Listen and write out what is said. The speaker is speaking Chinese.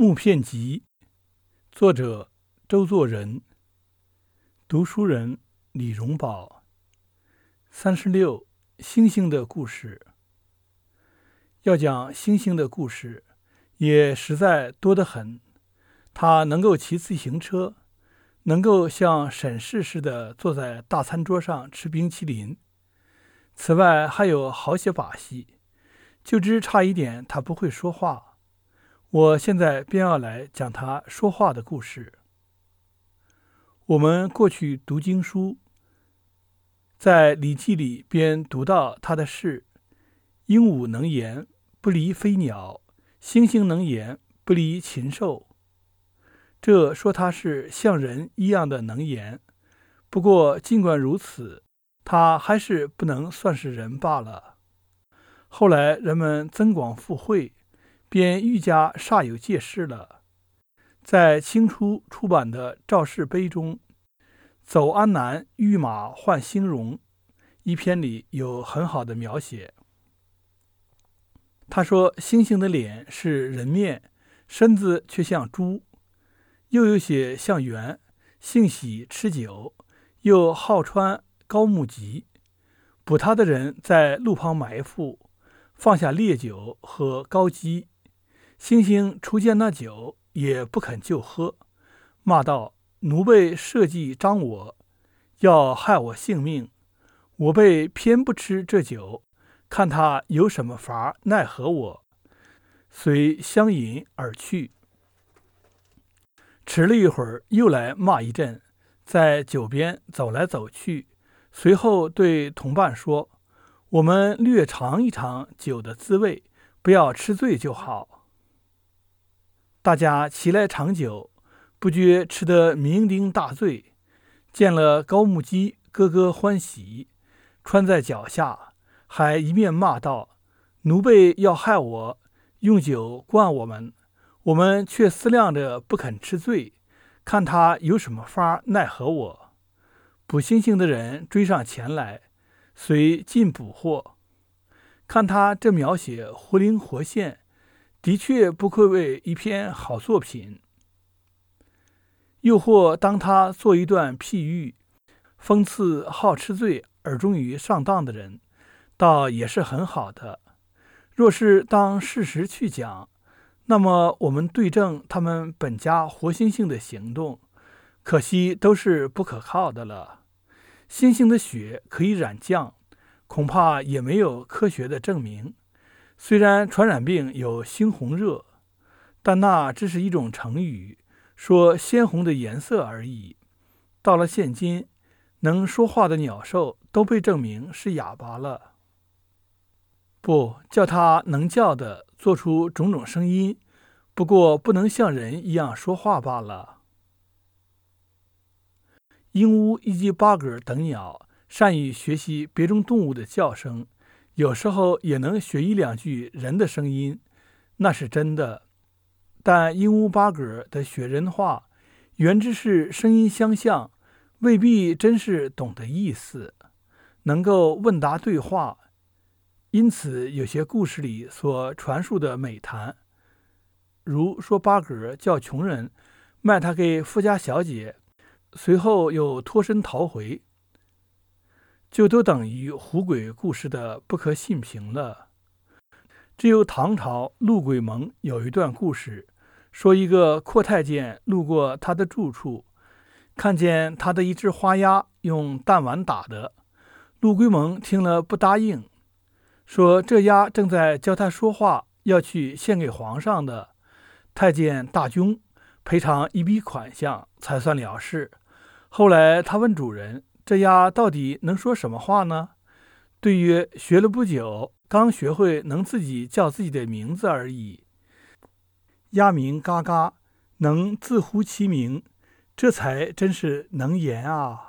木片集》，作者周作人，读书人李荣宝。三十六，星星的故事。要讲星星的故事，也实在多得很。他能够骑自行车，能够像沈氏似的坐在大餐桌上吃冰淇淋。此外，还有好些把戏，就只差一点他不会说话。我现在便要来讲他说话的故事。我们过去读经书，在《礼记》里边读到他的事：鹦鹉能言，不离飞鸟；星星能言，不离禽兽。这说他是像人一样的能言。不过，尽管如此，他还是不能算是人罢了。后来人们增广附会。便愈加煞有介事了。在清初出版的《赵氏碑》中，《走安南御马换兴荣》一篇里有很好的描写。他说：“猩猩的脸是人面，身子却像猪；又有些像猿，性喜吃酒，又好穿高木屐。捕他的人在路旁埋伏，放下烈酒和高鸡。”星星初见那酒，也不肯就喝，骂道：“奴辈设计张我，要害我性命。我辈偏不吃这酒，看他有什么法奈何我。”遂相饮而去。迟了一会儿，又来骂一阵，在酒边走来走去。随后对同伴说：“我们略尝一尝酒的滋味，不要吃醉就好。”大家齐来尝酒，不觉吃得酩酊大醉，见了高木屐，咯咯欢喜，穿在脚下，还一面骂道：“奴婢要害我，用酒灌我们，我们却思量着不肯吃醉，看他有什么法奈何我。”捕猩猩的人追上前来，遂尽捕获。看他这描写活灵活现。的确不愧为一篇好作品。又或当他做一段譬喻，讽刺好吃醉而终于上当的人，倒也是很好的。若是当事实去讲，那么我们对证他们本家活猩猩的行动，可惜都是不可靠的了。猩猩的血可以染酱，恐怕也没有科学的证明。虽然传染病有猩红热，但那只是一种成语，说鲜红的颜色而已。到了现今，能说话的鸟兽都被证明是哑巴了。不叫它能叫的，做出种种声音，不过不能像人一样说话罢了。鹦鹉以及八哥等鸟善于学习别种动物的叫声。有时候也能学一两句人的声音，那是真的。但鹦鹉八哥的学人话，原只是声音相像，未必真是懂得意思，能够问答对话。因此，有些故事里所传述的美谈，如说八哥叫穷人卖他给富家小姐，随后又脱身逃回。就都等于狐鬼故事的不可信凭了。只有唐朝陆鬼蒙有一段故事，说一个阔太监路过他的住处，看见他的一只花鸭用弹丸打的。陆龟蒙听了不答应，说这鸭正在教他说话，要去献给皇上的。太监大窘，赔偿一笔款项才算了事。后来他问主人。这鸭到底能说什么话呢？对于：“学了不久，刚学会能自己叫自己的名字而已。鸭鸣嘎嘎，能自呼其名，这才真是能言啊。”